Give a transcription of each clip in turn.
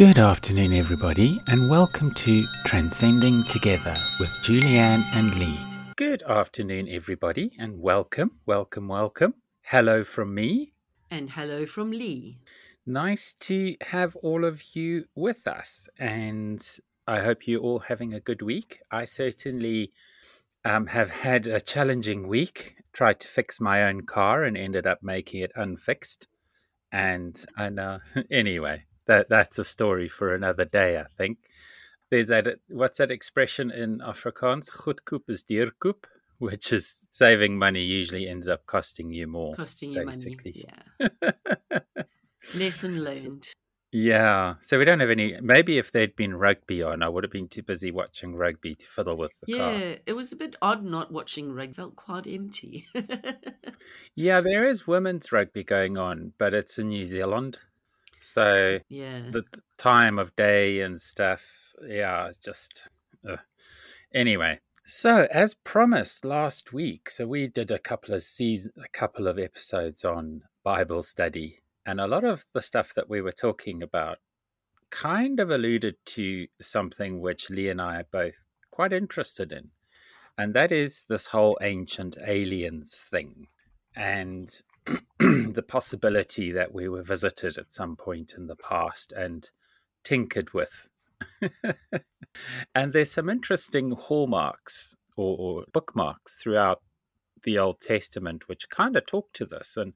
Good afternoon, everybody, and welcome to Transcending Together with Julianne and Lee. Good afternoon, everybody, and welcome, welcome, welcome. Hello from me. And hello from Lee. Nice to have all of you with us, and I hope you're all having a good week. I certainly um, have had a challenging week. Tried to fix my own car and ended up making it unfixed. And I know, anyway, that that's a story for another day, I think. There's that what's that expression in Afrikaans? Goedkoop is duurkoop, which is saving money usually ends up costing you more. Costing you basically. money. Yeah. Lesson learned. Yeah. So we don't have any. Maybe if there'd been rugby on, I would have been too busy watching rugby to fiddle with the yeah, car. Yeah, it was a bit odd not watching rugby. Felt quite empty. yeah, there is women's rugby going on, but it's in New Zealand. So yeah, the time of day and stuff, yeah, it's just uh. anyway. So as promised last week, so we did a couple of season, a couple of episodes on Bible study, and a lot of the stuff that we were talking about kind of alluded to something which Lee and I are both quite interested in, and that is this whole ancient aliens thing. And the possibility that we were visited at some point in the past and tinkered with. and there's some interesting hallmarks or, or, bookmarks throughout the Old Testament which kind of talk to this. And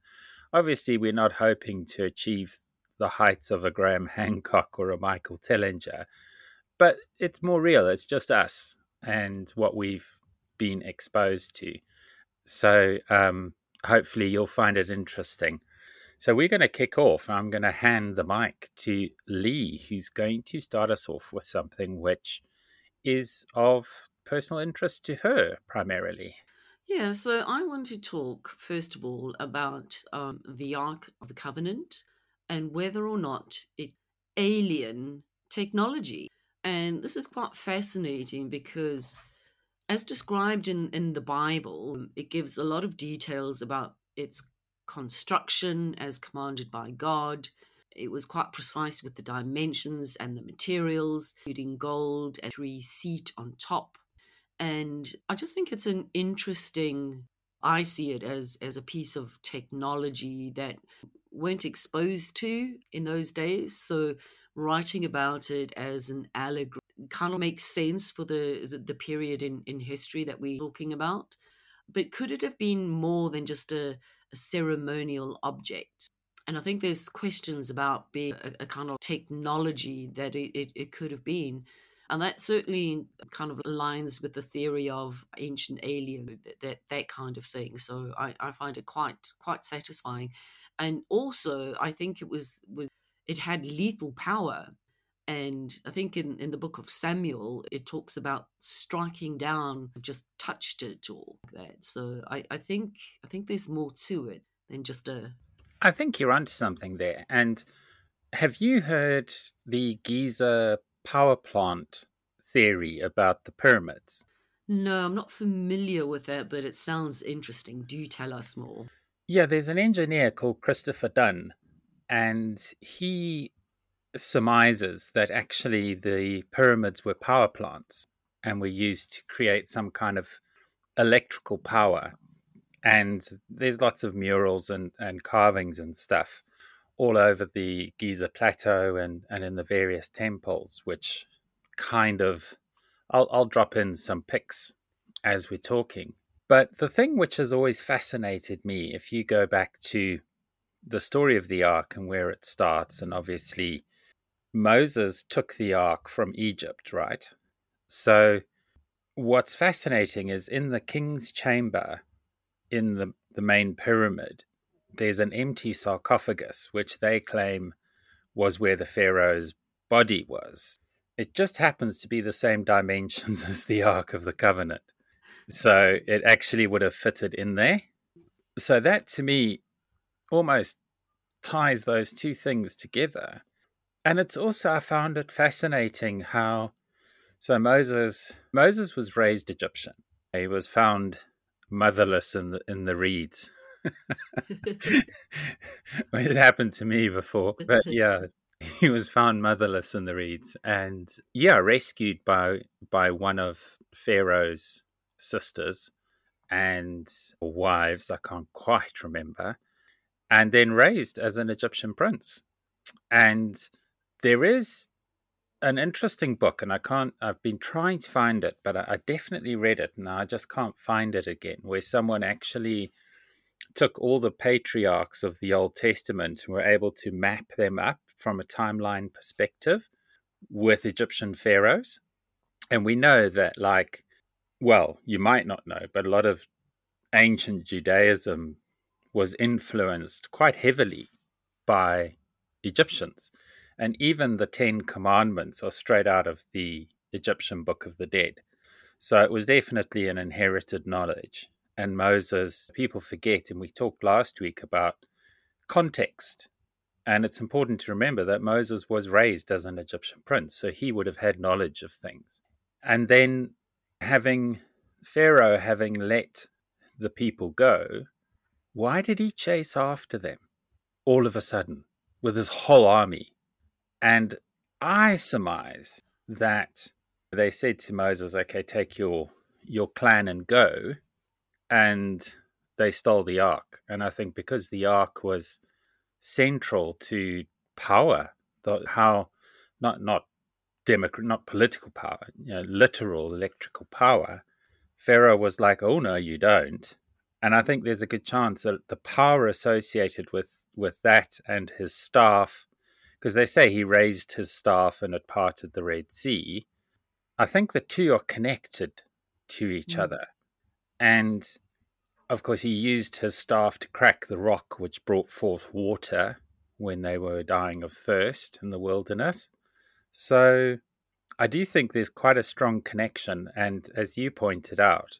obviously, we're not hoping to achieve the heights of a Graham Hancock or a Michael Tellinger, but it's more real. It's just us and what we've been exposed to. So, um, hopefully you'll find it interesting. So we're going to kick off. I'm going to hand the mic to Lee, who's going to start us off with something which is of personal interest to her primarily. Yeah, so I want to talk first of all about um, the Ark of the Covenant and whether or not it alien technology. And this is quite fascinating because as described in, in the Bible, it gives a lot of details about its construction as commanded by God. It was quite precise with the dimensions and the materials, including gold and three seat on top. And I just think it's an interesting, I see it as, as a piece of technology that weren't exposed to in those days. So writing about it as an allegory kind of makes sense for the the period in in history that we're talking about but could it have been more than just a, a ceremonial object? And i think there's questions about being a, a kind of technology that it, it, it could have been and that certainly kind of aligns with the theory of ancient alien that, that, that kind of thing. So I, I find it quite quite satisfying. And also i think it was was it had lethal power and I think in, in the book of Samuel, it talks about striking down, just touched it or that. So I, I think I think there's more to it than just a. I think you're onto something there. And have you heard the Giza power plant theory about the pyramids? No, I'm not familiar with that, but it sounds interesting. Do tell us more. Yeah, there's an engineer called Christopher Dunn, and he surmises that actually the pyramids were power plants and were used to create some kind of electrical power. And there's lots of murals and, and carvings and stuff all over the Giza plateau and, and in the various temples, which kind of I'll, I'll drop in some pics as we're talking. But the thing which has always fascinated me, if you go back to the story of the ark and where it starts, and obviously Moses took the ark from Egypt, right? So, what's fascinating is in the king's chamber in the, the main pyramid, there's an empty sarcophagus, which they claim was where the pharaoh's body was. It just happens to be the same dimensions as the Ark of the Covenant. So, it actually would have fitted in there. So, that to me almost ties those two things together and it's also I found it fascinating how so Moses Moses was raised Egyptian. He was found motherless in the in the reeds. it happened to me before, but yeah, he was found motherless in the reeds and yeah rescued by by one of pharaoh's sisters and wives i can't quite remember and then raised as an egyptian prince and there is an interesting book and i can't i've been trying to find it but i, I definitely read it and i just can't find it again where someone actually took all the patriarchs of the Old Testament and were able to map them up from a timeline perspective with Egyptian pharaohs. And we know that, like, well, you might not know, but a lot of ancient Judaism was influenced quite heavily by Egyptians. And even the Ten Commandments are straight out of the Egyptian Book of the Dead. So it was definitely an inherited knowledge and Moses, people forget, and we talked last week about context. And it's important to remember that Moses was raised as an Egyptian prince, so he would have had knowledge of things. And then having Pharaoh having let the people go, why did he chase after them all of a sudden with his whole army? And I surmise that they said to Moses, okay, take your your clan and go and they stole the ark. And I think because the ark was central to power, the, how not not democrat, not political power, you know, literal electrical power. Pharaoh was like, "Oh no, you don't," and I think there's a good chance that the power associated with with that and his staff, because they say he raised his staff and it parted the Red Sea. I think the two are connected to each mm. other. And of course, he used his staff to crack the rock which brought forth water when they were dying of thirst in the wilderness. So I do think there's quite a strong connection. And as you pointed out,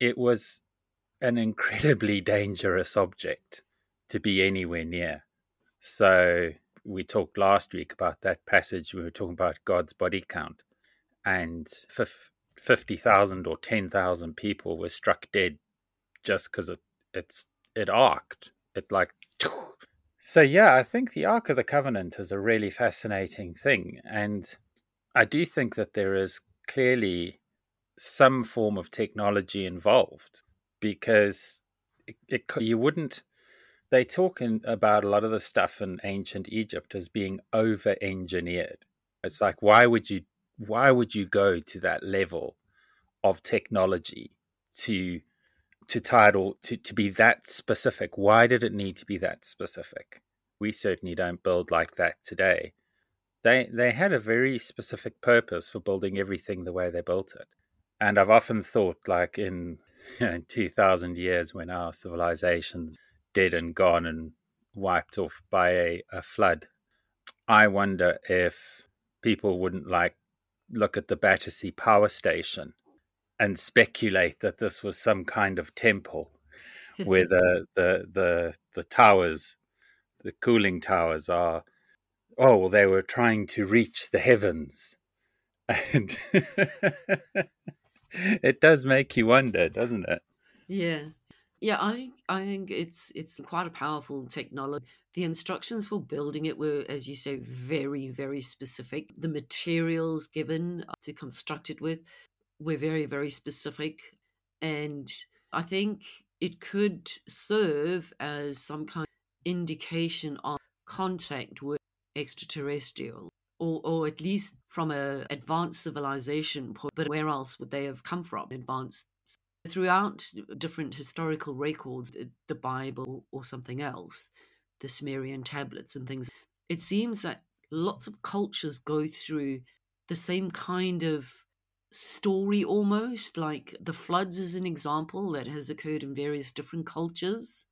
it was an incredibly dangerous object to be anywhere near. So we talked last week about that passage. We were talking about God's body count, and 50,000 or 10,000 people were struck dead just because it it's it arced. It like so yeah, I think the Ark of the Covenant is a really fascinating thing, and I do think that there is clearly some form of technology involved because it, it, you wouldn't. They talk about a lot of the stuff in ancient Egypt as being over engineered. It's like why would you why would you go to that level of technology to to title to, to be that specific? Why did it need to be that specific? We certainly don't build like that today. They they had a very specific purpose for building everything the way they built it. And i've often thought like in, you know, in 2000 years when our civilization's dead and gone and wiped off by a, a flood. I wonder if people wouldn't like look at the battersea power station and speculate that this was some kind of temple where the, the the the towers the cooling towers are. Oh well they were trying to reach the heavens. And it does make you wonder doesn't it? Yeah yeah i think i think it's it's quite a powerful technology the instructions for building it were as you say very very specific the materials given to construct it with we're very, very specific. And I think it could serve as some kind of indication of contact with extraterrestrial or, or at least from a advanced civilization point but where else would they have come from advanced throughout different historical records eh, the bible or something else the sumerian tablets and things it seems that lots of cultures go through the same kind of story almost like the floods is an example that has occurred in various different cultures.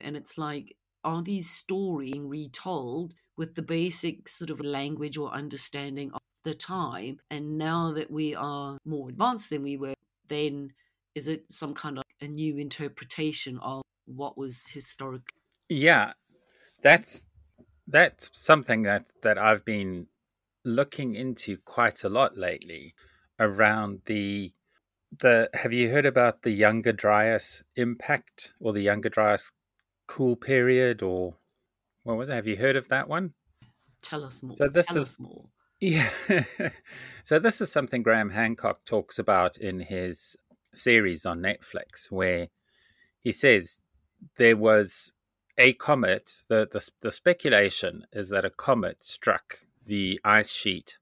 And it's like are these stories being retold with the basic sort of language or understanding of the time? And now that we are more advanced than we were then is it some kind of a new interpretation of what was historic yeah that's that's something that that i've been looking into quite a lot lately around the the have you heard about the younger dryas impact or the younger dryas cool period or what was it? Have you heard of that one? Tell us more. So this Tell is- us more. Yeah. so this is something Graham Hancock talks about in his series on Netflix, where he says there was a comet. The, the the speculation is that a comet struck the ice sheet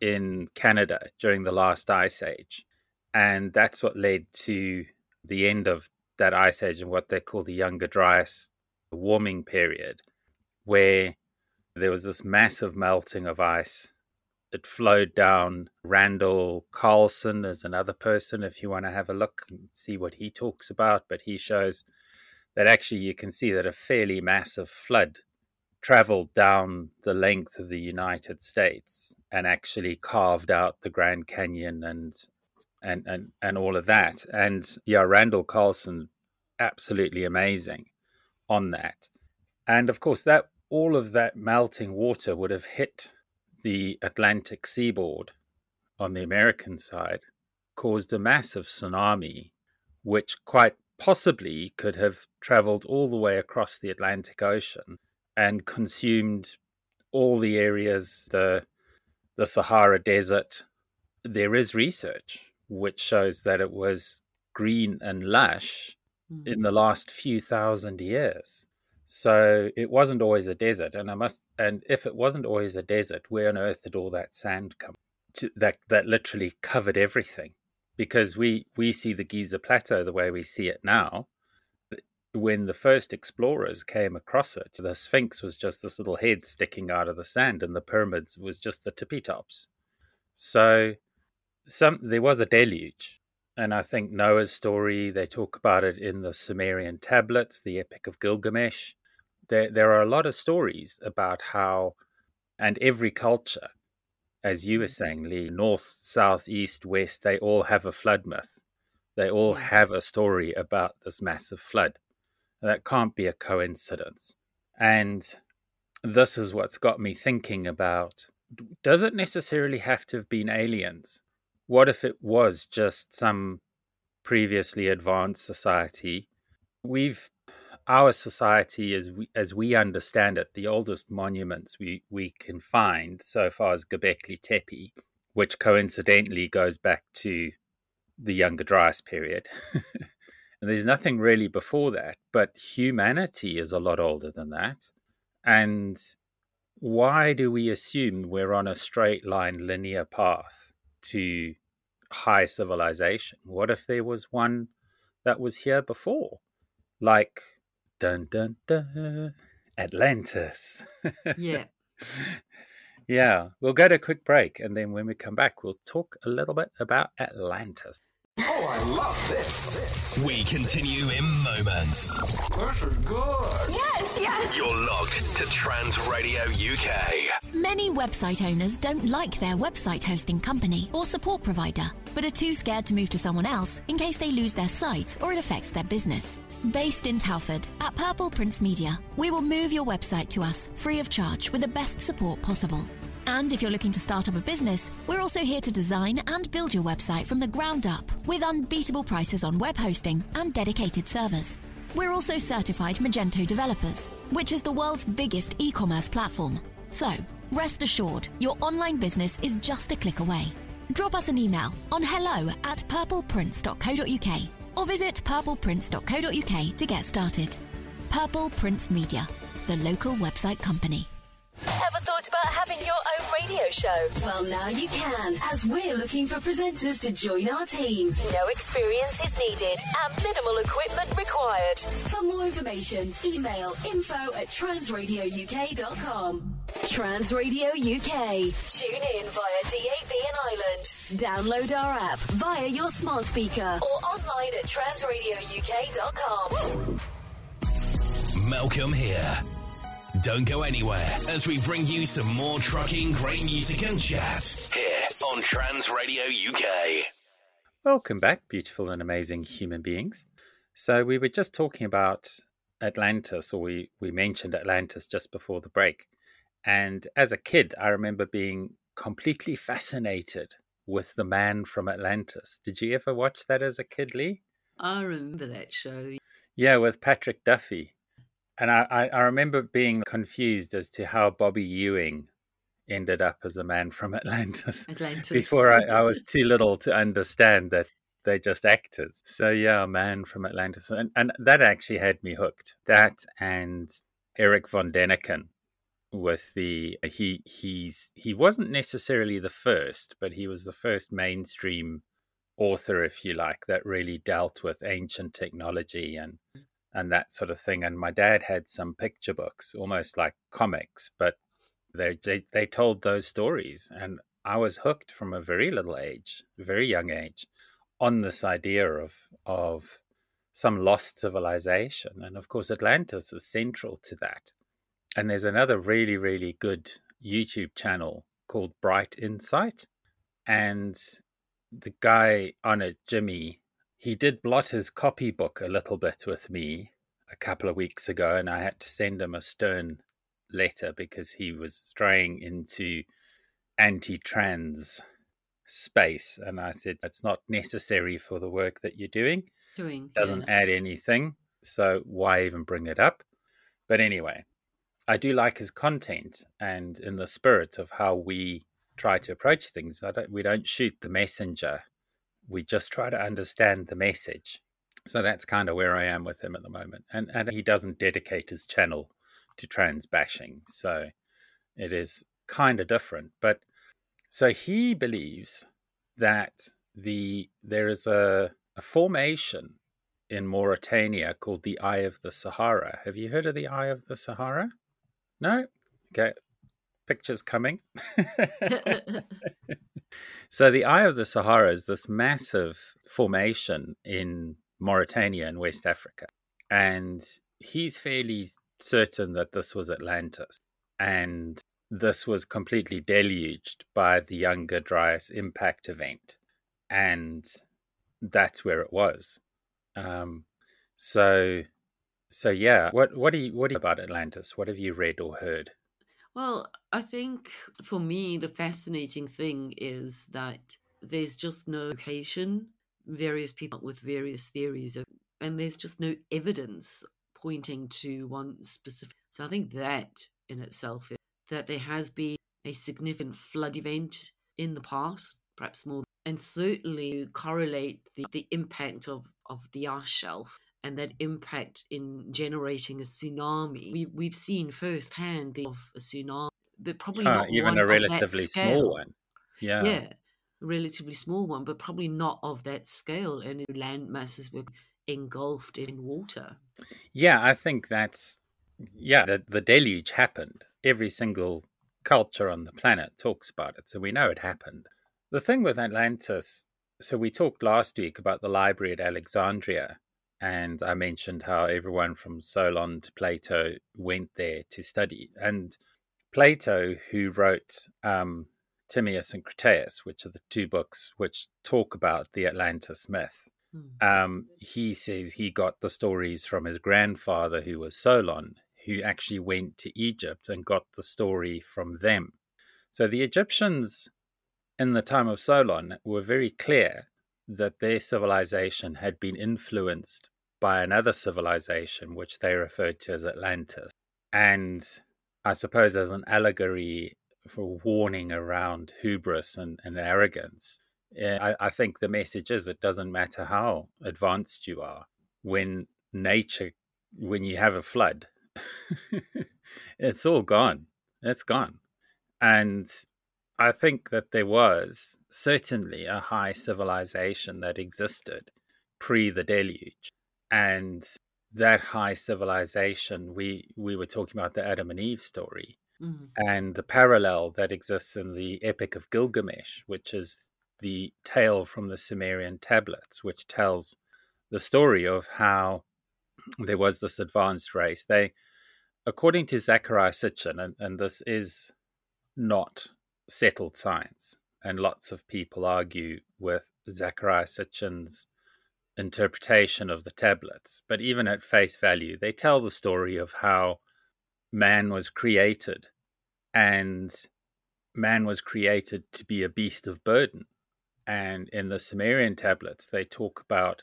in Canada during the last ice age, and that's what led to the end of that ice age and what they call the Younger Dryas warming period, where there was this massive melting of ice it flowed down. Randall Carlson is another person, if you want to have a look and see what he talks about. But he shows that actually you can see that a fairly massive flood traveled down the length of the United States and actually carved out the Grand Canyon and and and, and all of that. And yeah, Randall Carlson, absolutely amazing on that. And of course that all of that melting water would have hit the Atlantic seaboard on the American side caused a massive tsunami, which quite possibly could have traveled all the way across the Atlantic Ocean and consumed all the areas, the the Sahara Desert. There is research which shows that it was green and lush Mm. in the last few thousand years. So it wasn't always a desert, and I must. And if it wasn't always a desert, where on earth did all that sand come? To, that that literally covered everything, because we we see the Giza Plateau the way we see it now. When the first explorers came across it, the Sphinx was just this little head sticking out of the sand, and the pyramids was just the tippy tops. So, some there was a deluge, and I think Noah's story, they talk about it in the Sumerian tablets, the Epic of Gilgamesh. There, there are a lot of stories about how, and every culture, as you were saying, Lee, north, south, east, west, they all have a flood myth. They all have a story about this massive flood. That can't be a coincidence. And this is what's got me thinking about does it necessarily have to have been aliens? what if it was just some previously advanced society we've our society as we as we understand it the oldest monuments we we can find so far as göbekli tepe which coincidentally goes back to the younger dryas period and there's nothing really before that but humanity is a lot older than that and why do we assume we're on a straight line linear path to high civilization? What if there was one that was here before? Like dun dun dun Atlantis. Yeah. yeah, we'll go to a quick break and then when we come back we'll talk a little bit about Atlantis. Oh, I love this. We continue in moments. This is good. Yes, yes. You're logged to Trans Radio UK. Many website owners don't like their website hosting company or support provider, but are too scared to move to someone else in case they lose their site or it affects their business. Based in Telford, at Purple Prince Media, we will move your website to us free of charge with the best support possible. And if you're looking to start up a business, we're also here to design and build your website from the ground up with unbeatable prices on web hosting and dedicated servers. We're also certified Magento developers, which is the world's biggest e commerce platform. So, rest assured, your online business is just a click away. Drop us an email on hello at purpleprince.co.uk or visit purpleprince.co.uk to get started. Purple Prince Media, the local website company. Ever thought about having your own radio show? Well, now you can, as we're looking for presenters to join our team. No experience is needed and minimal equipment required. For more information, email info at transradiouk.com. Transradio UK. Tune in via DAB and Ireland. Download our app via your smart speaker or online at transradiouk.com. Malcolm here. Don't go anywhere as we bring you some more trucking, great music and chat here on Trans Radio UK. Welcome back, beautiful and amazing human beings. So we were just talking about Atlantis, or we, we mentioned Atlantis just before the break. And as a kid, I remember being completely fascinated with the man from Atlantis. Did you ever watch that as a kid, Lee? I remember that show. Yeah, with Patrick Duffy. And I, I, remember being confused as to how Bobby Ewing ended up as a man from Atlantis. Atlantis. Before I, I was too little to understand that they're just actors. So yeah, a man from Atlantis, and, and that actually had me hooked. That and Erich von Däniken with the he he's he wasn't necessarily the first, but he was the first mainstream author, if you like, that really dealt with ancient technology and mm. And that sort of thing. And my dad had some picture books, almost like comics, but they they, they told those stories, and I was hooked from a very little age, very young age, on this idea of of some lost civilization, and of course Atlantis is central to that. And there's another really really good YouTube channel called Bright Insight, and the guy on it, Jimmy, he did blot his copybook a little bit with me a couple of weeks ago, and I had to send him a stern letter because he was straying into anti trans space. And I said, it's not necessary for the work that you're doing, Doing. doesn't yeah. add anything. So why even bring it up? But anyway, I do like his content and in the spirit of how we try to approach things. Don't, we don't shoot the messenger, we just try to understand the message. So that's kind of where I am with him at the moment. And, and he doesn't dedicate his channel to trans bashing. So it is kind of different. But so he believes that the there is a, a formation in Mauritania called the Eye of the Sahara. Have you heard of the Eye of the Sahara? No? Okay. Pictures coming. so the Eye of the Sahara is this massive formation in Mauritania in West Africa. And he's fairly certain that this was Atlantis. And this was completely deluged by the Younger Dryas impact event. And that's where it was. Um, so, so yeah. What what do you what do you about Atlantis? What have you read or heard? Well, I think for me, the fascinating thing is that there's just no location, various people with various theories, of, and there's just no evidence pointing to one specific. So I think that in itself is that there has been a significant flood event in the past, perhaps more, and certainly correlate the, the impact of, of the ice shelf and that impact in generating a tsunami. We, we've seen firsthand the, of a tsunami, but probably not even one a relatively small one. Yeah. Yeah, a relatively small one, but probably not of that scale. And land masses were engulfed in water. Yeah, I think that's yeah, the, the deluge happened. Every single culture on the planet talks about it, so we know it happened. The thing with Atlantis, so we talked last week about the library at Alexandria, and I mentioned how everyone from Solon to Plato went there to study. And Plato, who wrote um, Timaeus and Critias, which are the two books which talk about the Atlantis myth, Hmm. um, he says he got the stories from his grandfather, who was Solon, who actually went to Egypt and got the story from them. So the Egyptians in the time of Solon were very clear that their civilization had been influenced by another civilization, which they referred to as Atlantis. And I suppose as an allegory for warning around hubris and, and arrogance, I, I think the message is it doesn't matter how advanced you are. When nature, when you have a flood, it's all gone. It's gone. And I think that there was certainly a high civilization that existed pre the deluge. And that high civilization, we, we were talking about the Adam and Eve story Mhm. and the parallel that exists in the Epic of Gilgamesh, which is the tale from the Sumerian tablets, which tells the story of how there was this advanced race. They, according to Zecharia Sitchin, and, and this is not settled science, and lots of people argue with Zecharia Sitchin's interpretation of the tablets, but even at face value, they tell the story of how man was created and man was created to be a beast of burden. And in the Sumerian tablets, they talk about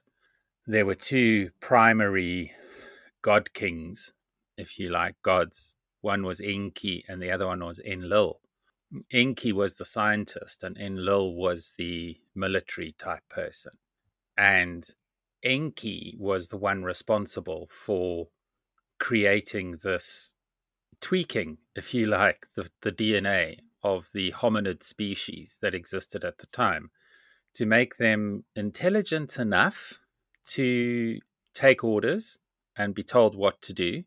there were two primary god kings, if you like, gods. One was Enki and the other one was Enlil. Enki was the scientist and Enlil was the military type person. And Enki was the one responsible for creating this tweaking, if you like, the, the DNA of the hominid species that existed at the time to make them intelligent enough to take orders and be told what to do,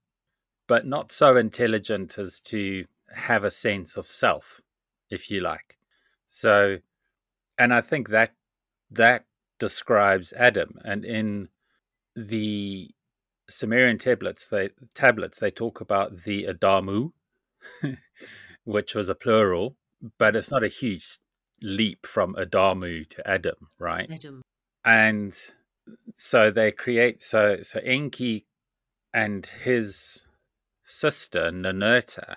but not so intelligent as to have a sense of self, if you like. So, and I think that that describes Adam. And in the Sumerian tablets, they tablets they talk about the Adamu, which was a plural, but it's not a huge leap from Adamu to Adam, right? Adam. And so they create so so Enki and his sister Ninurta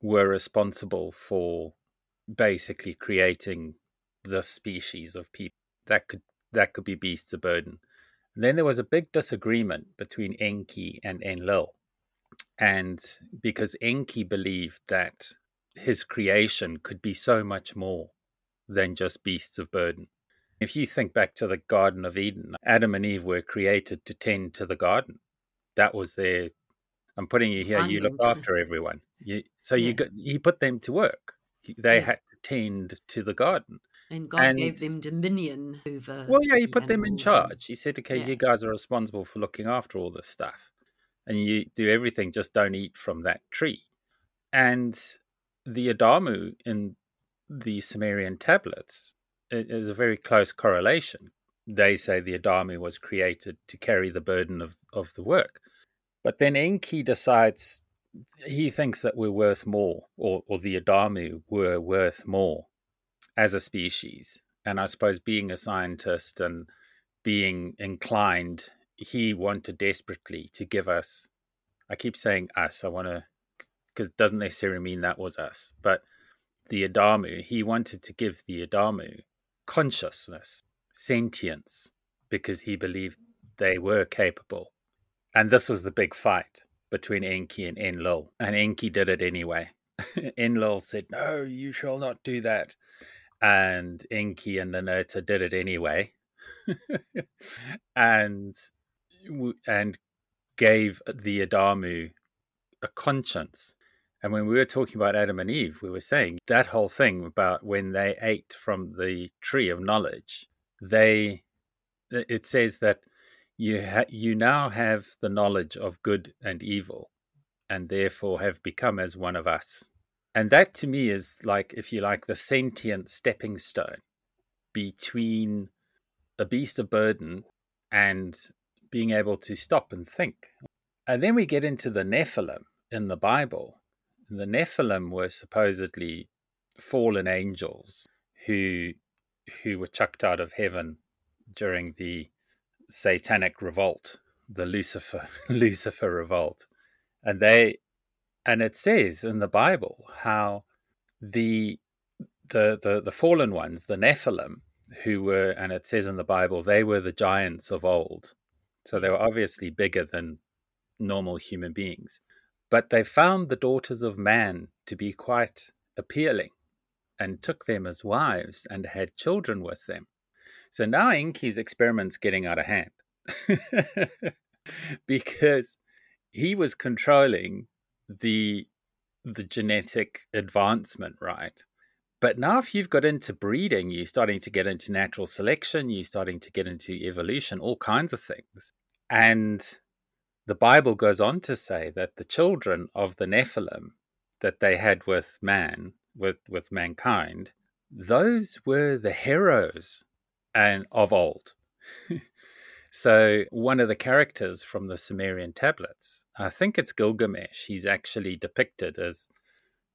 were responsible for basically creating the species of people that could that could be beasts of burden. And then there was a big disagreement between Enki and Enlil. And because Enki believed that his creation could be so much more than just beasts of burden. If you think back to the Garden of Eden, Adam and Eve were created to tend to the garden. That was their. I'm putting you here. You look after everyone. You, so Yeah. you got, he put them to work. They Yeah. had to tend to the garden. And God And- gave them dominion over. Well, yeah, he the put them in charge. He said, "Okay, yeah. you guys are responsible for looking after all this stuff, and you do everything. Just don't eat from that tree." And the Adamu in the Sumerian tablets is a very close correlation. They say the Adamu was created to carry the burden of, of the work, but then Enki decides he thinks that we're worth more, or, or the Adamu were worth more as a species. And I suppose being a scientist and being inclined, he wanted desperately to give us. I keep saying us. I want to, because it doesn't necessarily mean that was us, but the Adamu. He wanted to give the Adamu consciousness, sentience, because he believed they were capable. And this was the big fight between Enki and Enlil. And Enki did it anyway. Enlil said, No, you shall not do that and Enki and Ninurta did it anyway, and and gave the Adamu a conscience. And when we were talking about Adam and Eve, we were saying that whole thing about when they ate from the tree of knowledge, they it says that you ha- you now have the knowledge of good and evil, and therefore have become as one of us. And that to me is like, if you like, the sentient stepping stone between a beast of burden and being able to stop and think. And then we get into the Nephilim in the Bible. The Nephilim were supposedly fallen angels who who were chucked out of heaven during the satanic revolt, the Lucifer Lucifer revolt. And they and it says in the Bible how the the the, the fallen ones, the Nephilim, who were and it says in the Bible they were the giants of old. So they were obviously bigger than normal human beings. But they found the daughters of man to be quite appealing and took them as wives and had children with them. So now Enki's experiment's getting out of hand because he was controlling the the genetic advancement, right? But now if you've got into breeding, you're starting to get into natural selection, you're starting to get into evolution, all kinds of things. And the Bible goes on to say that the children of the Nephilim that they had with man, with, with mankind, those were the heroes and of old. so one of the characters from the Sumerian tablets, I think it's Gilgamesh, he's actually depicted as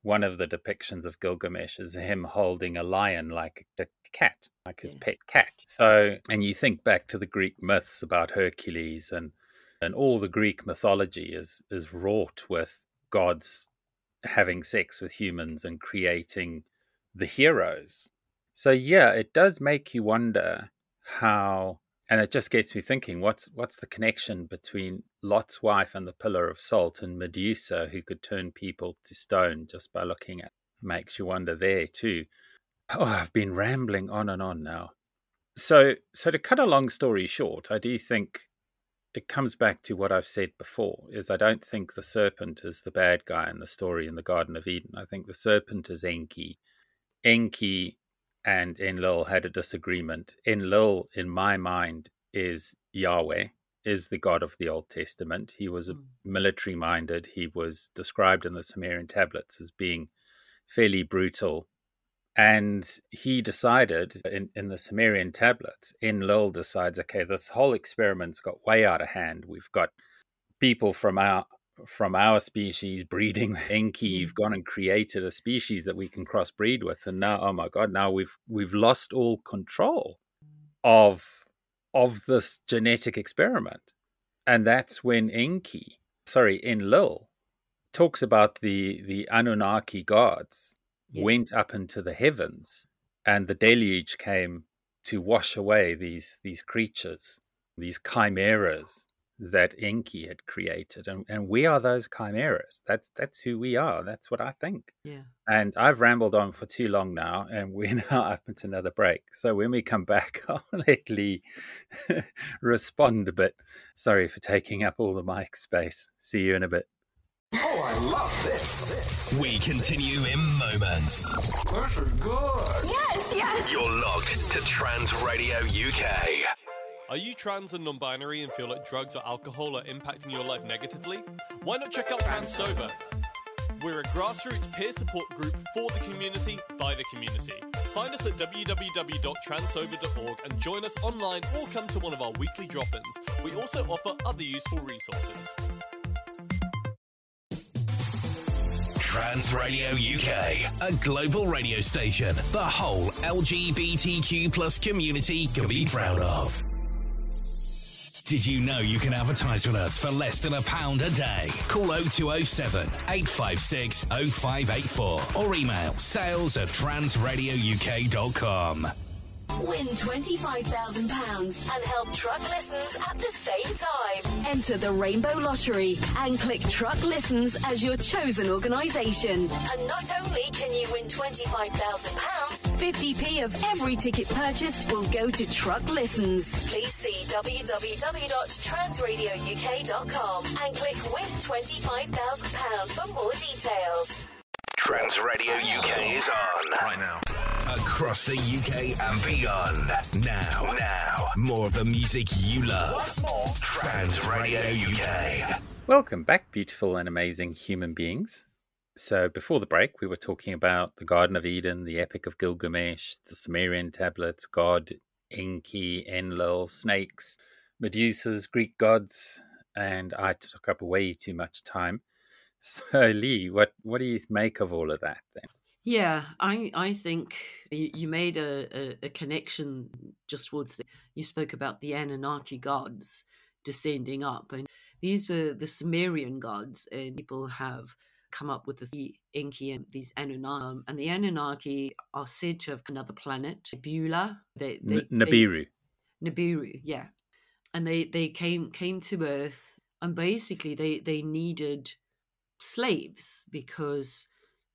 one of the depictions of Gilgamesh is him holding a lion like a cat, like his Yeah. pet cat. So, and you think back to the Greek myths about Hercules and and all the Greek mythology is is wrought with gods having sex with humans and creating the heroes. So yeah, it does make you wonder how and it just gets me thinking what's what's the connection between Lot's wife and the pillar of salt and Medusa who could turn people to stone just by looking at makes you wonder there too. Oh, I've been rambling on and on now. So, so to cut a long story short, I do think it comes back to what I've said before: is I don't think the serpent is the bad guy in the story in the Garden of Eden. I think the serpent is Enki. Enki and Enlil had a disagreement. Enlil, in my mind, is Yahweh, is the God of the Old Testament. He was Mm. military minded. He was described in the Sumerian tablets as being fairly brutal. And he decided in, in the Sumerian tablets, Enlil decides, okay, this whole experiment's got way out of hand. We've got people from our from our species breeding with Enki. Hmm. You've gone and created a species that we can crossbreed with, and now, oh my god, now we've we've lost all control of of this genetic experiment, and that's when Enki, sorry, Enlil, talks about the the Anunnaki gods Yeah. went up into the heavens, and the deluge came to wash away these these creatures, these chimeras that Enki had created, and, and we are those chimeras. That's that's who we are. That's what I think. Yeah. And I've rambled on for too long now, and we're now up into another break. So when we come back, I'll let Lee respond a bit. Sorry for taking up all the mic space. See you in a bit. Oh, I love this. We continue in moments. This is good. Yes, yes. You're locked to Trans Radio UK. Are you trans and non binary and feel like drugs or alcohol are impacting your life negatively? Why not check out Trans Sober? We're a grassroots peer support group for the community by the community. Find us at www.transober.org and join us online or come to one of our weekly drop ins. We also offer other useful resources. Trans Radio UK, a global radio station the whole LGBTQ plus community can be proud of. Did you know you can advertise with us for less than a pound a day? Call 0207 856 0584 or email sales at transradiouk.com. Win £25,000 and help truck listens at the same time. Enter the Rainbow Lottery and click Truck Listens as your chosen organisation. And not only can you win £25,000, 50p of every ticket purchased will go to Truck Listens. Please see www.transradiouk.com and click Win £25,000 for more details. Trans Radio UK is on. Right now. Across the UK and beyond. Now, now. More of the music you love. Trans Radio UK. Welcome back, beautiful and amazing human beings. So, before the break, we were talking about the Garden of Eden, the Epic of Gilgamesh, the Sumerian tablets, God, Enki, Enlil, snakes, Medusas, Greek gods, and I took up way too much time. So, Lee, what, what do you make of all of that then? Yeah, I I think you, you made a, a, a connection just towards the, you spoke about the Anunnaki gods descending up, and these were the Sumerian gods, and people have come up with the Enki and these Anunnaki, um, and the Anunnaki are said to have another planet, Beulah. They, they, N- Nibiru. They, Nibiru, yeah, and they they came came to Earth, and basically they they needed slaves because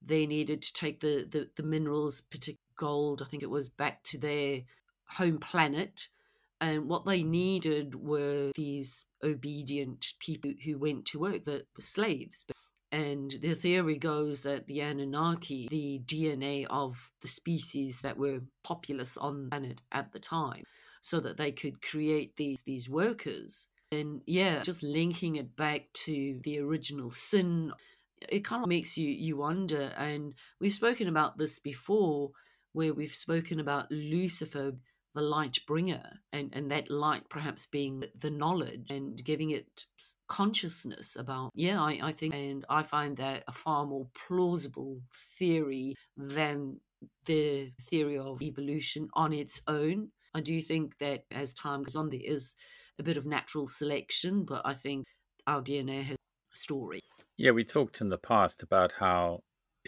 they needed to take the, the, the minerals, particularly gold, I think it was, back to their home planet. And what they needed were these obedient people who went to work that were slaves. And the theory goes that the Anunnaki, the DNA of the species that were populous on the planet at the time, so that they could create these these workers. And yeah, just linking it back to the original sin it kind of makes you you wonder. And we've spoken about this before where we've spoken about lucifer the light bringer and and that light perhaps being the knowledge and giving it consciousness about yeah i, I think and i find that a far more plausible theory than the theory of evolution on its own. I do think that as time goes on there is a bit of natural selection but i think our dna has a story Yeah, we talked in the past about how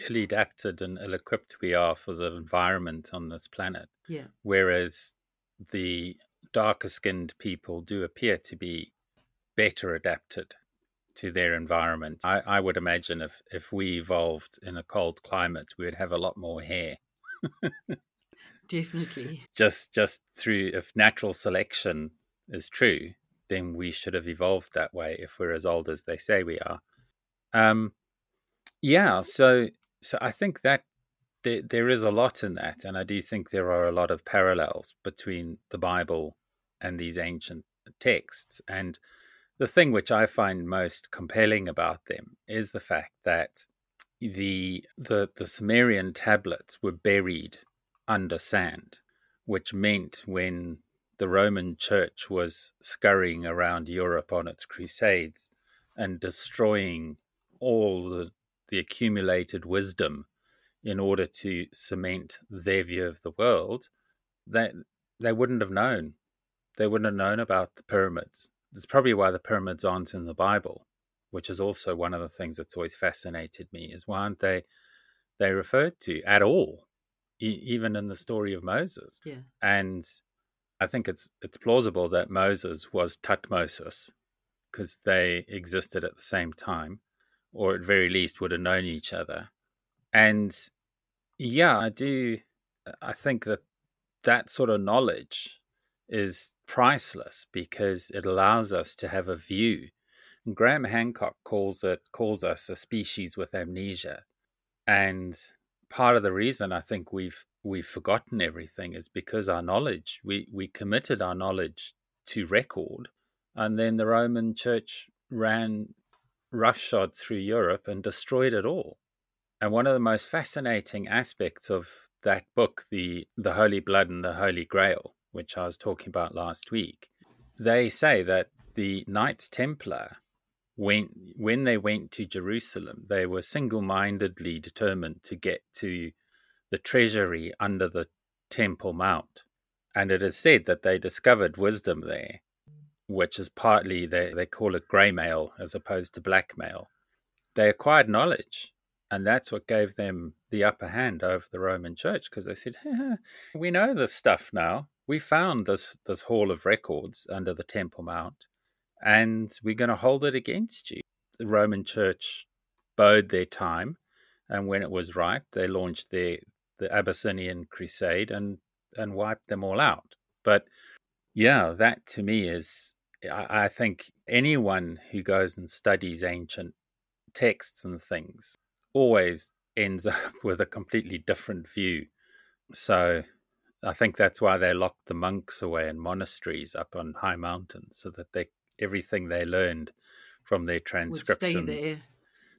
ill adapted and ill equipped we are for the environment on this planet. yeah whereas the darker skinned people do appear to be better adapted to their environment. I, I would imagine if, if we evolved in a cold climate, we would have a lot more hair. Definitely. Just just through if natural selection is true, then we should have evolved that way if we're as old as they say we are. Um, yeah, so so I think that there, there is a lot in that, and I do think there are a lot of parallels between the Bible and these ancient texts. And the thing which I find most compelling about them is the fact that the the, the Sumerian tablets were buried under sand, which meant when the Roman Church was scurrying around Europe on its crusades and destroying all the, the accumulated wisdom in order to cement their view of the world, they, they wouldn't have known. They wouldn't have known about the pyramids. That's probably why the pyramids aren't in the Bible, which is also one of the things that's always fascinated me, is why aren't they they referred to at all e- even in the story of Moses. Yeah. And I think it's it's plausible that Moses was Tuthmosis because they existed at the same time, or at very least would have known each other. And yeah, I do. I think that that sort of knowledge is priceless because it allows us to have a view. Graham Hancock calls it calls us a species with amnesia, and part of the reason I think we've we've forgotten everything is because our knowledge we we committed our knowledge to record, and then the Roman Church ran roughshod through Europe and destroyed it all. And one of the most fascinating aspects of that book, the the Holy Blood and the Holy Grail, which I was talking about last week, they say that the Knights Templar when when they went to Jerusalem, they were single-mindedly determined to get to the treasury under the Temple Mount, and it is said that they discovered wisdom there, which is partly they they call it grey mail as opposed to black mail. They acquired knowledge, and that's what gave them the upper hand over the Roman Church because they said, "We know this stuff now. We found this this hall of records under the Temple Mount." And we're going to hold it against you. The Roman Church bode their time, and when it was ripe, they launched their the Abyssinian Crusade and and wiped them all out. But yeah, that to me is, I, I think anyone who goes and studies ancient texts and things always ends up with a completely different view. So I think that's why they locked the monks away in monasteries up on high mountains so that they everything they learned from their transcriptions stay there.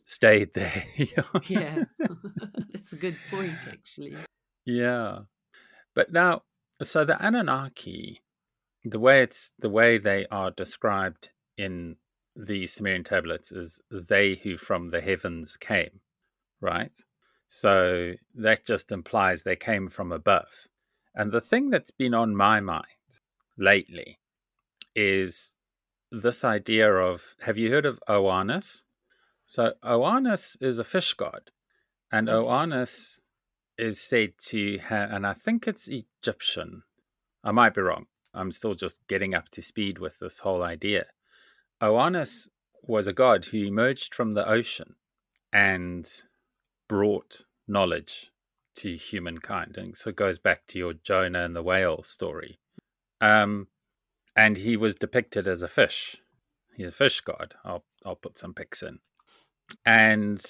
stayed there. Yeah. That's a good point, actually. yeah. But now, so the Anunnaki, the way it's the way they are described in the Sumerian tablets is they who from the heavens came, right? So that just implies they came from above. And the thing that's been on my mind lately is this idea of have you heard of Oannes? So Oannes is a fish god, and Okay. Oannes is said to have, and I think it's Egyptian. I might be wrong. I'm still just getting up to speed with this whole idea. Oannes was a god who emerged from the ocean and brought knowledge to humankind, and so it goes back to your Jonah and the whale story. Um, and he was depicted as a fish. He's a fish god. I'll I'll put some pics in. And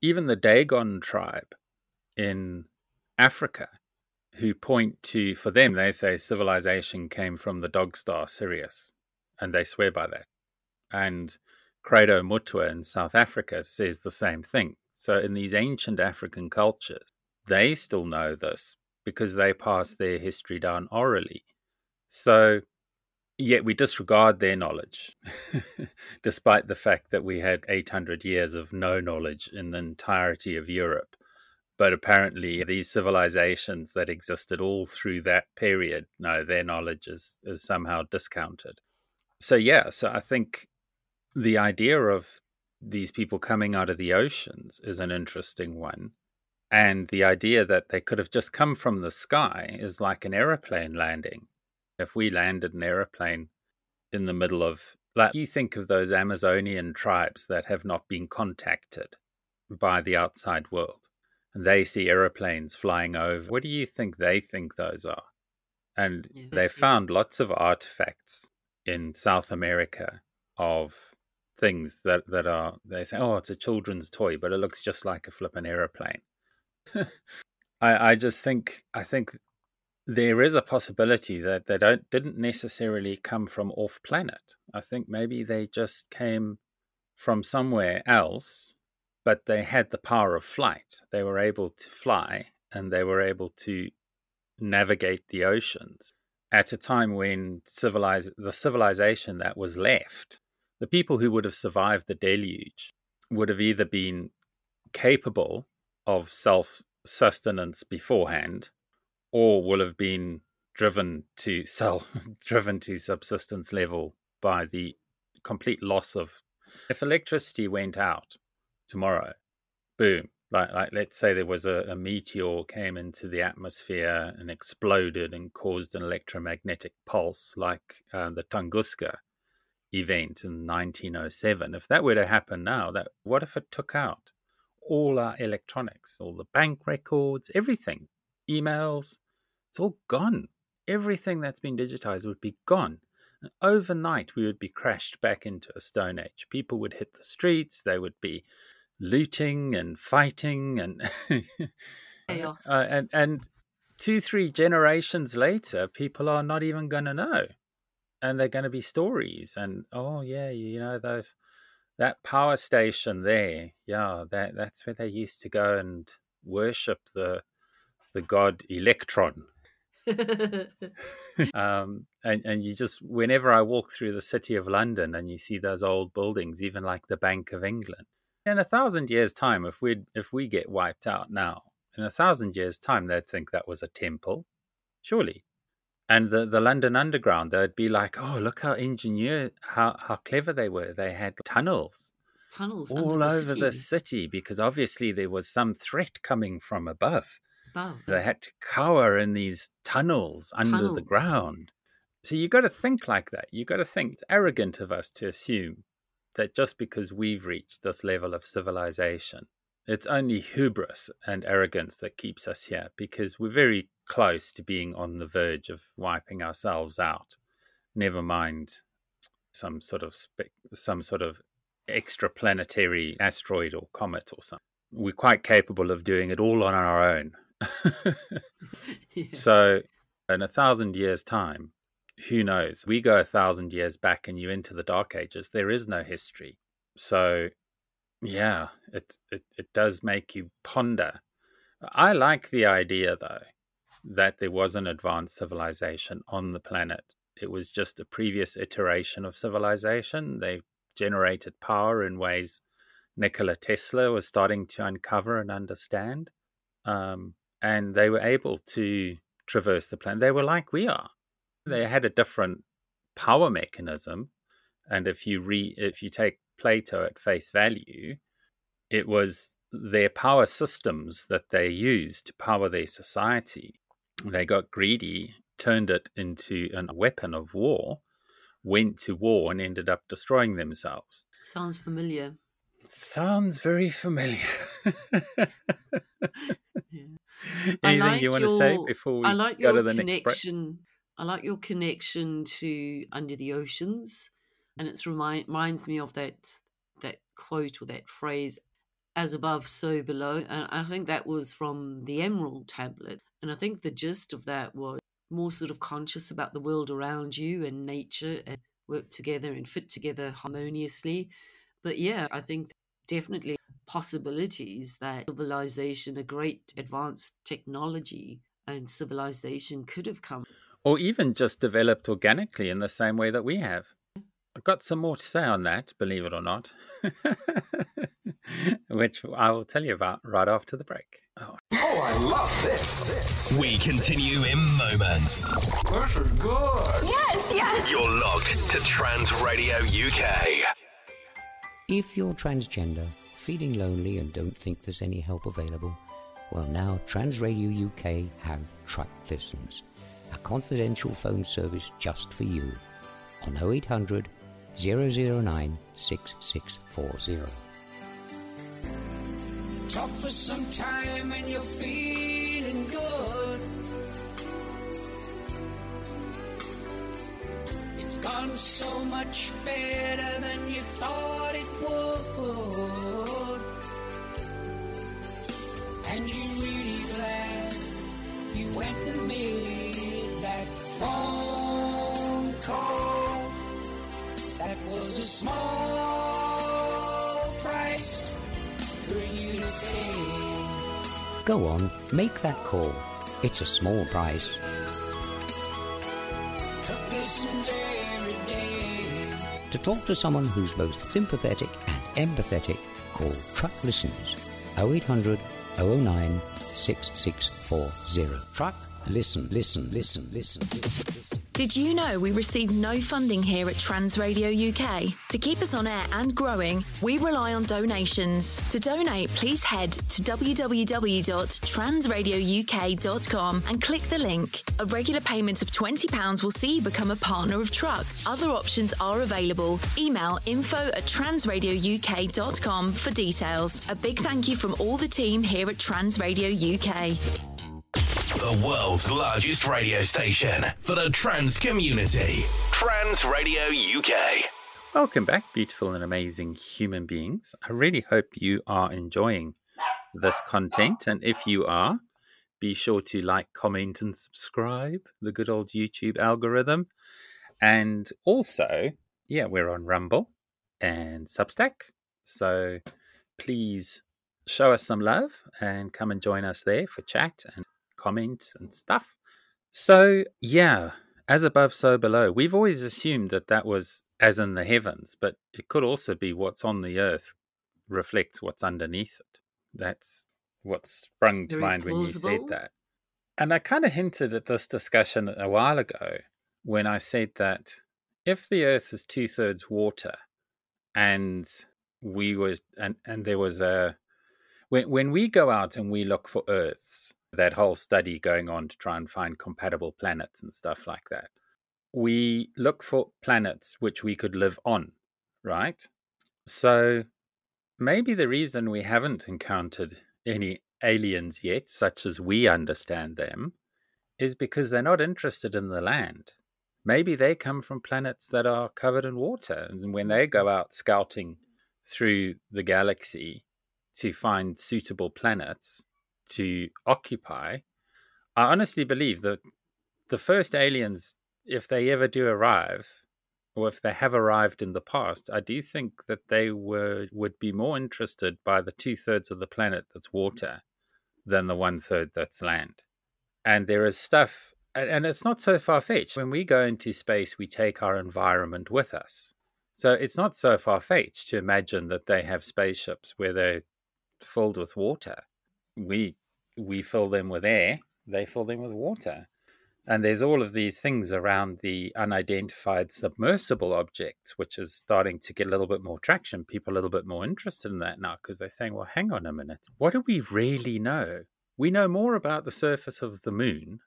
even the Dogon tribe in Africa, who point to for them, they say civilization came from the dog star Sirius, and they swear by that. And Credo Mutwa in South Africa says the same thing. So in these ancient African cultures, they still know this because they pass their history down orally. So yet we disregard their knowledge, despite the fact that we had 800 years of no knowledge in the entirety of Europe. But apparently, these civilizations that existed all through that period, no, their knowledge is, is somehow discounted. So, yeah, so I think the idea of these people coming out of the oceans is an interesting one. And the idea that they could have just come from the sky is like an aeroplane landing if we landed an aeroplane in the middle of Like you think of those Amazonian tribes that have not been contacted by the outside world, and they see aeroplanes flying over. What do you think they think those are? And Yeah. they found lots of artifacts in South America of things that, that are they say, oh, it's a children's toy, but it looks just like a flippin' aeroplane. I, I just think I think there is a possibility that they don't didn't necessarily come from off planet. I think maybe they just came from somewhere else, but they had the power of flight. They were able to fly and they were able to navigate the oceans at a time when civilize the civilization that was left, the people who would have survived the deluge would have either been capable of self sustenance beforehand or will have been driven to self driven to subsistence level by the complete loss of if electricity went out tomorrow boom like, like let's say there was a, a meteor came into the atmosphere and exploded and caused an electromagnetic pulse like uh, the tunguska event in 1907 if that were to happen now that what if it took out all our electronics all the bank records everything emails it's all gone. Everything that's been digitized would be gone. And overnight we would be crashed back into a stone age. People would hit the streets they would be looting and fighting and Chaos. uh, and and two three generations later people are not even going to know. And they're going to be stories and oh yeah you know those that power station there yeah that that's where they used to go and worship the the god electron um, and and you just whenever I walk through the city of London and you see those old buildings, even like the Bank of England, in a thousand years' time, if we if we get wiped out now, in a thousand years' time, they'd think that was a temple, surely. And the, the London Underground, they'd be like, "Oh, look how ingenious, how how clever they were! They had tunnels Tunnels all the over city. the city because obviously there was some threat coming from above." Above. They had to cower in these tunnels under the ground. So you got to think like that. You got to think it's arrogant of us to assume that just because we've reached this level of civilization, it's only hubris and arrogance that keeps us here because we're very close to being on the verge of wiping ourselves out. Never mind some sort of spe- some sort of extraplanetary asteroid or comet or something. We're quite capable of doing it all on our own. Yeah. So, in a thousand years' time, who knows? We go a thousand years back and you into the Dark Ages. There is no history. So, yeah, it it, it does make you ponder. I like the idea, though, that there was an advanced civilization on the planet. It was just a previous iteration of civilization. They generated power in ways Nikola Tesla was starting to uncover and understand. Um, and they were able to traverse the planet. They were like we are. They mm. had a different power mechanism, and if you re if you take Plato at face value, it was their power systems that they used to power their society. They got greedy, turned it into a weapon of war, went to war, and ended up destroying themselves. Sounds familiar. Sounds very familiar. Anything like you want to say your- before we I like go your to the next break? connection. I like your connection to Under the Oceans, and it remind, reminds me of that that quote or that phrase, "As above, so below." And I think that was from the Emerald Tablet, and I think the gist of that was more sort of conscious about the world around you and nature, and work together and fit together harmoniously. But yeah, I think definitely possibilities that civilization, a great advanced technology and civilization could have come. or even just developed organically in the same way that we have. I've got some more to say on that, believe it or not, which I will tell you about right after the break. Oh, Oh, I love this. We continue in moments. This is good. Yes, yes. You're logged to Trans Radio UK. If you're transgender, feeling lonely, and don't think there's any help available, well, now Trans Radio UK have Track Listens, a confidential phone service just for you. On 0800 009 6640. Talk for some time and you're feeling good. It's gone so much better than you thought it would. You went and made that phone call. That was a small price for you to pay. Go on, make that call. It's a small price. TRUK listens every day. To talk to someone who's both sympathetic and empathetic, call TRUK Listens 0800 009 6640. TRUK Listen, listen, listen, listen, listen, listen. Did you know we receive no funding here at Trans Radio UK? To keep us on air and growing, we rely on donations. To donate, please head to www.transradiouk.com and click the link. A regular payment of £20 will see you become a partner of TRUK. Other options are available. Email info at transradiouk.com for details. A big thank you from all the team here at Trans Radio UK. The world's largest radio station for the trans community. Trans Radio UK. Welcome back, beautiful and amazing human beings. I really hope you are enjoying this content. And if you are, be sure to like, comment, and subscribe, the good old YouTube algorithm. And also, yeah, we're on Rumble and Substack. So please show us some love and come and join us there for chat and comments and stuff. So, yeah, as above, so below. We've always assumed that that was as in the heavens, but it could also be what's on the earth reflects what's underneath it. That's what sprung to mind plausible. when you said that. And I kind of hinted at this discussion a while ago when I said that if the earth is two thirds water and we was and, and there was a when when we go out and we look for earths that whole study going on to try and find compatible planets and stuff like that. We look for planets which we could live on, right? So maybe the reason we haven't encountered any aliens yet, such as we understand them, is because they're not interested in the land. Maybe they come from planets that are covered in water. And when they go out scouting through the galaxy to find suitable planets, to occupy, I honestly believe that the first aliens, if they ever do arrive, or if they have arrived in the past, I do think that they were would be more interested by the two thirds of the planet that's water than the one third that's land. And there is stuff, and it's not so far fetched. When we go into space, we take our environment with us. So it's not so far fetched to imagine that they have spaceships where they're filled with water we we fill them with air, they fill them with water. And there's all of these things around the unidentified submersible objects, which is starting to get a little bit more traction. People a little bit more interested in that now because they're saying, well, hang on a minute. What do we really know? We know more about the surface of the moon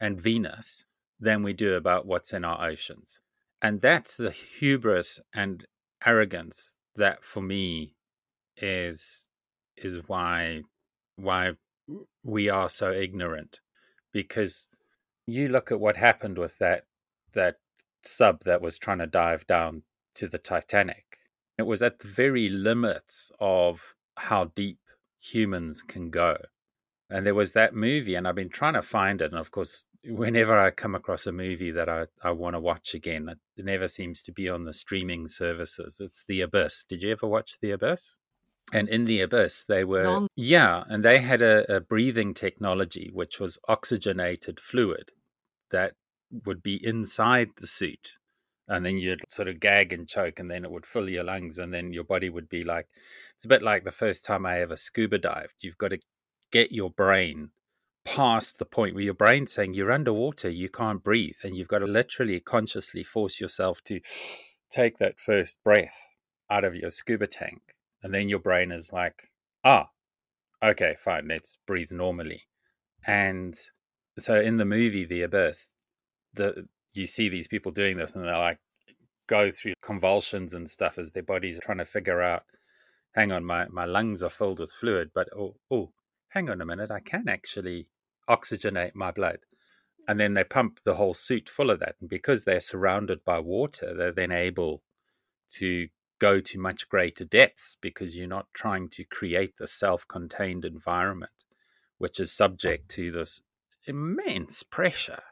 and Venus than we do about what's in our oceans. And that's the hubris and arrogance that for me is is why why we are so ignorant because you look at what happened with that that sub that was trying to dive down to the Titanic. It was at the very limits of how deep humans can go. And there was that movie, and I've been trying to find it. And of course, whenever I come across a movie that I, I want to watch again, it never seems to be on the streaming services. It's The Abyss. Did you ever watch The Abyss? And in the abyss they were Long. yeah and they had a, a, breathing technology which was oxygenated fluid that would be inside the suit and then you'd sort of gag and choke and then it would fill your lungs and then your body would be like it's a bit like the first time i ever scuba dived you've got to get your brain past the point where your brain's saying you're underwater you can't breathe and you've got to literally consciously force yourself to take that first breath out of your scuba tank and then your brain is like, ah, okay, fine, let's breathe normally. And so in the movie The Abyss, the you see these people doing this, and they're like, go through convulsions and stuff as their bodies are trying to figure out, hang on, my, my lungs are filled with fluid, but oh, oh, hang on a minute, I can actually oxygenate my blood. And then they pump the whole suit full of that. And because they're surrounded by water, they're then able to go to much greater depths because you're not trying to create the self contained environment, which is subject to this immense pressure.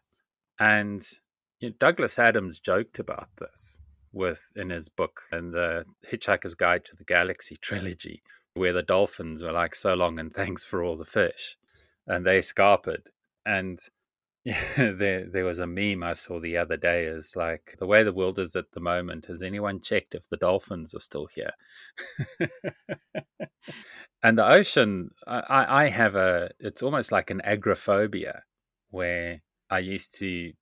And you know, Douglas Adams joked about this with in his book in the Hitchhiker's Guide to the Galaxy trilogy, where the dolphins were like, "So long and thanks for all the fish," and they scarpered. And there there was a meme I saw the other day. Is like the way the world is at the moment. Has anyone checked if the dolphins are still here? and the ocean, I, I have a. It's almost like an agoraphobia, where I used to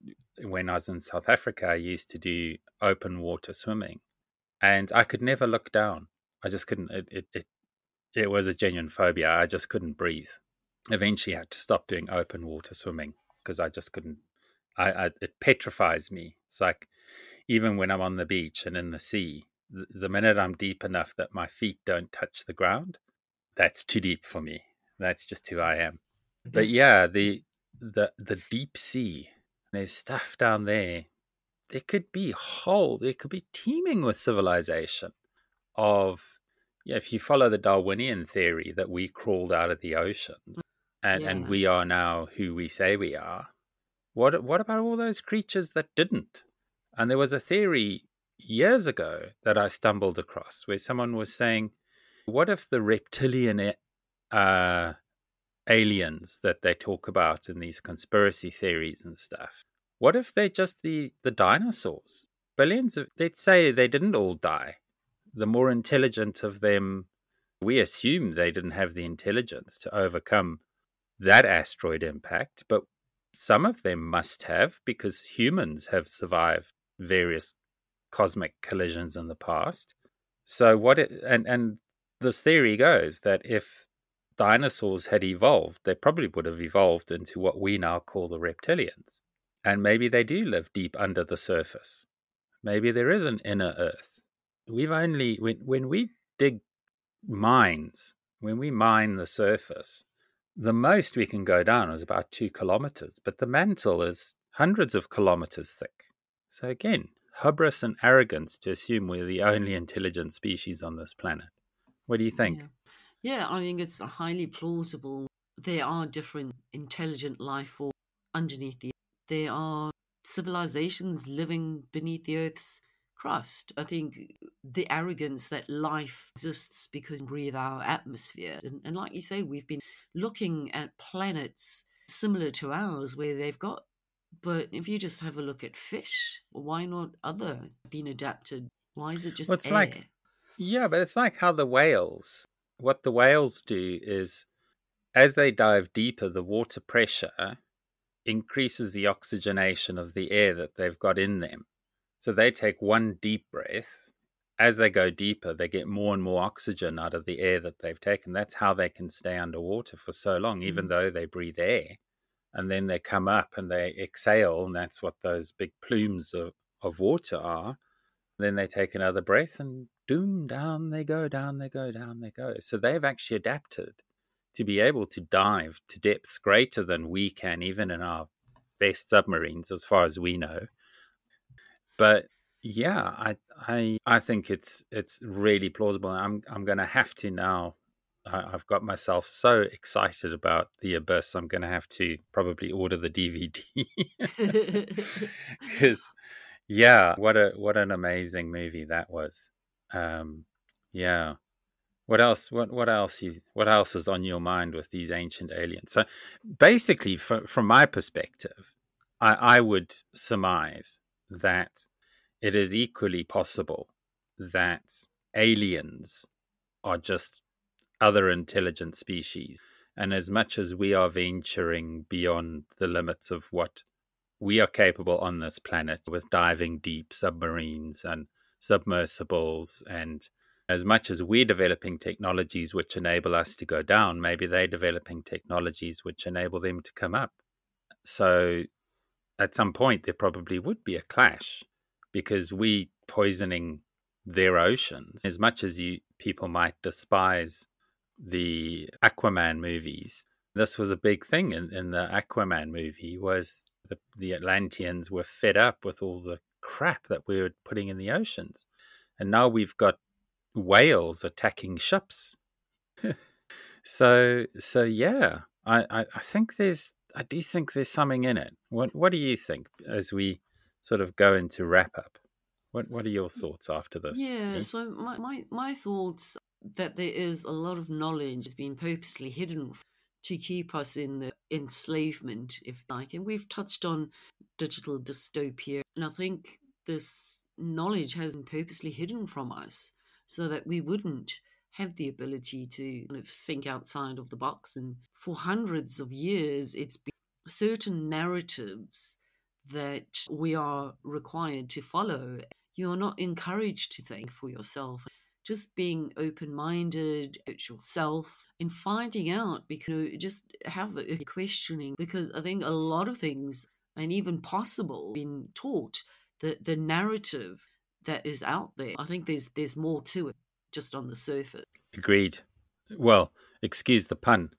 when I was in South Africa. I used to do open water swimming, and I could never look down. I just couldn't. It it it, it was a genuine phobia. I just couldn't breathe. Eventually, I had to stop doing open water swimming because I just couldn't. I, I, it petrifies me. It's like even when I'm on the beach and in the sea, the, the minute I'm deep enough that my feet don't touch the ground, that's too deep for me. That's just who I am. But yeah, the the the deep sea. There's stuff down there. There could be whole. There could be teeming with civilization. Of yeah, if you follow the Darwinian theory that we crawled out of the oceans, and, yeah. and we are now who we say we are. What what about all those creatures that didn't? And there was a theory years ago that I stumbled across where someone was saying, what if the reptilian uh, aliens that they talk about in these conspiracy theories and stuff? What if they're just the the dinosaurs? Billions of they'd say they didn't all die. The more intelligent of them, we assume they didn't have the intelligence to overcome that asteroid impact, but some of them must have because humans have survived various cosmic collisions in the past. So what it and and this theory goes that if dinosaurs had evolved, they probably would have evolved into what we now call the reptilians. And maybe they do live deep under the surface. Maybe there is an inner earth. We've only when when we dig mines, when we mine the surface, the most we can go down is about two kilometers, but the mantle is hundreds of kilometers thick. So, again, hubris and arrogance to assume we're the only intelligent species on this planet. What do you think? Yeah, yeah I think it's highly plausible. There are different intelligent life forms underneath the earth. There are civilizations living beneath the Earth's crust. I think the arrogance that life exists because we breathe our atmosphere. And, and like you say, we've been looking at planets similar to ours where they've got but if you just have a look at fish, why not other being adapted? Why is it just well, it's air? like yeah, but it's like how the whales. What the whales do is, as they dive deeper, the water pressure increases the oxygenation of the air that they've got in them. So they take one deep breath. As they go deeper, they get more and more oxygen out of the air that they've taken. That's how they can stay underwater for so long, even mm. though they breathe air. And then they come up and they exhale, and that's what those big plumes of, of water are. Then they take another breath and doom, down they go, down they go, down they go. So they've actually adapted to be able to dive to depths greater than we can, even in our best submarines, as far as we know. But yeah, I I I think it's it's really plausible. I'm I'm going to have to now. I, have got myself so excited about the abyss. I'm going to have to probably order the DVD because yeah, what a what an amazing movie that was. Um, yeah. What else? What what else? You, what else is on your mind with these ancient aliens? So, basically, from from my perspective, I, I would surmise that it is equally possible that aliens are just other intelligent species. And as much as we are venturing beyond the limits of what we are capable on this planet with diving deep submarines and submersibles, and as much as we're developing technologies which enable us to go down, maybe they're developing technologies which enable them to come up. So at some point, there probably would be a clash because we poisoning their oceans. As much as you people might despise the aquaman movies this was a big thing in, in the aquaman movie was the, the atlanteans were fed up with all the crap that we were putting in the oceans. And now we've got whales attacking ships. So so yeah I, I i think there's i do think there's something in it. What what do you think as we sort of go into wrap up what What are your mm, thoughts after this? Yeah, so my, my, my thoughts that there is a lot of knowledge has been purposely hidden to keep us in the enslavement, if like. And we've touched on digital dystopia, and I think this knowledge has been purposely hidden from us so that we wouldn't have the ability to kind of think outside of the box. And for hundreds of years, it's been certain narratives that we are required to follow you're not encouraged to think for yourself. Just being open minded at yourself and finding out because just have a questioning because I think a lot of things and even possible been taught the the narrative that is out there. I think there's there's more to it just on the surface. Agreed. Well, excuse the pun.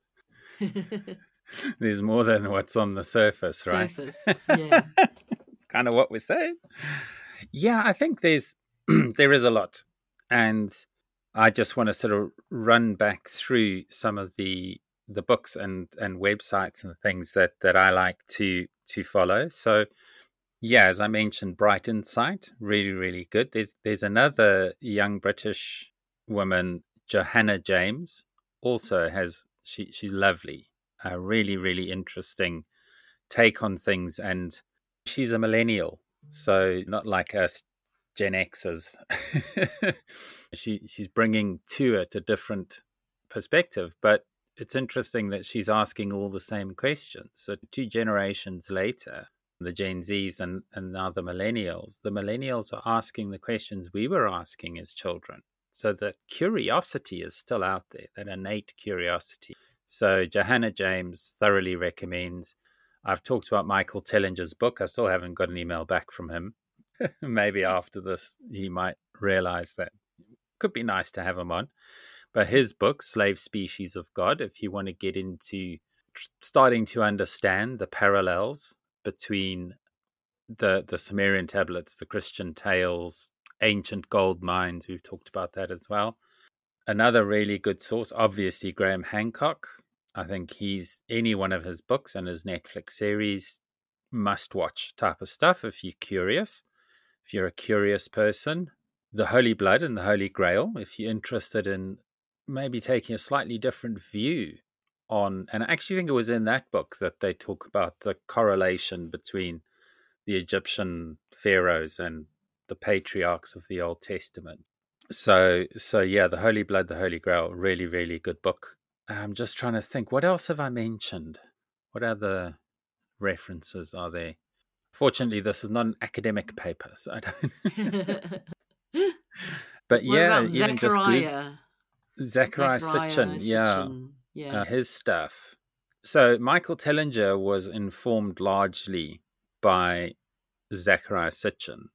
there's more than what's on the surface, right? Surface, yeah. it's kind of what we're saying. Yeah, I think there's there is a lot, and I just want to sort of run back through some of the the books and and websites and things that that I like to to follow. So yeah, as I mentioned, Bright Insight, really really good. There's there's another young British woman, Johanna James, also has she she's lovely, a really really interesting take on things, and she's a millennial so not like us Gen Xers. she she's bringing to it a different perspective, but it's interesting that she's asking all the same questions. So two generations later, the Gen Zs and, and now the millennials, the millennials are asking the questions we were asking as children. So that curiosity is still out there, that innate curiosity. So Johanna James thoroughly recommends I've talked about Michael Tellinger's book. I still haven't got an email back from him. Maybe after this, he might realize that it could be nice to have him on. But his book, Slave Species of God, if you want to get into starting to understand the parallels between the the Sumerian tablets, the Christian tales, ancient gold mines, we've talked about that as well. Another really good source, obviously, Graham Hancock, I think he's any one of his books and his Netflix series must watch type of stuff if you're curious. If you're a curious person, The Holy Blood and the Holy Grail, if you're interested in maybe taking a slightly different view on, and I actually think it was in that book that they talk about the correlation between the Egyptian pharaohs and the patriarchs of the Old Testament. So, so yeah, The Holy Blood, the Holy Grail, really, really good book. I'm just trying to think. What else have I mentioned? What other references are there? Fortunately, this is not an academic paper, so I don't. but what yeah, even just Zecharia, Zecharia Sitchin, yeah, yeah. Uh, his stuff. So Michael Tellinger was informed largely by Zecharia Sitchin,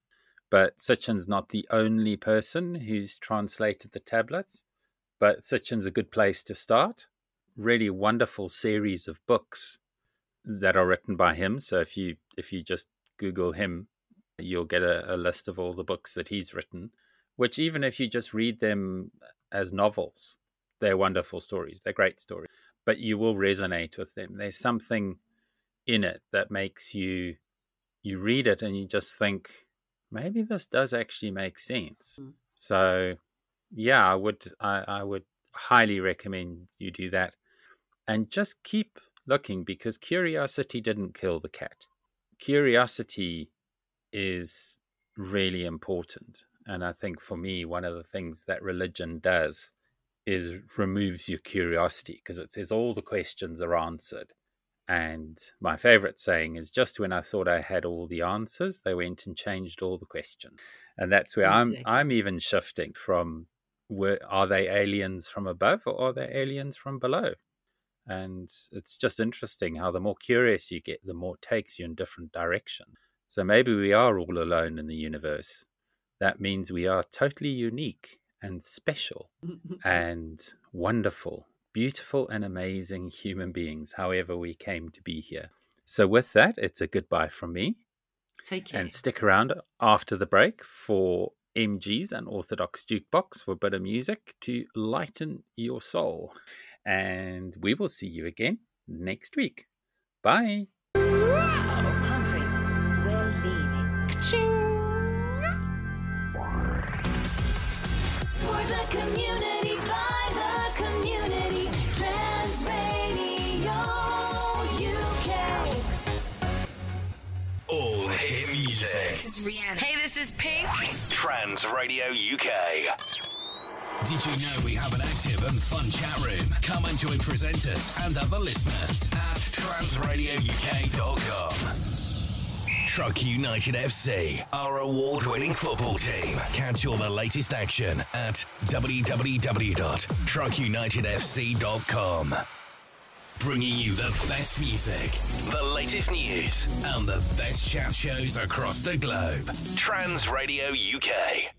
but Sitchin's not the only person who's translated the tablets but Sitchin's a good place to start. Really wonderful series of books that are written by him. So if you if you just Google him, you'll get a, a list of all the books that he's written. Which even if you just read them as novels, they're wonderful stories. They're great stories, but you will resonate with them. There's something in it that makes you you read it and you just think maybe this does actually make sense. Mm. So yeah, I would I, I would highly recommend you do that. And just keep looking because curiosity didn't kill the cat. Curiosity is really important. And I think for me, one of the things that religion does is removes your curiosity because it says all the questions are answered. And my favorite saying is just when I thought I had all the answers, they went and changed all the questions. And that's where exactly. I'm I'm even shifting from were, are they aliens from above or are they aliens from below? And it's just interesting how the more curious you get, the more it takes you in different directions. So maybe we are all alone in the universe. That means we are totally unique and special and wonderful, beautiful, and amazing human beings, however we came to be here. So, with that, it's a goodbye from me. Take care. And stick around after the break for MG's Unorthodox Jukebox for a bit of music to lighten your soul. And we will see you again next week. Bye. Is Rihanna. Hey, this is Pink. Trans Radio UK. Did you know we have an active and fun chat room? Come and join presenters and other listeners at transradiouk.com. TRUK United FC, our award winning football team. Catch all the latest action at www.trukunitedfc.com. Bringing you the best music, the latest news, and the best chat shows across the globe. Trans Radio UK.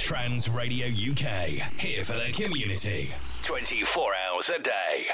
Trans Radio UK, here for the community. 24 hours a day.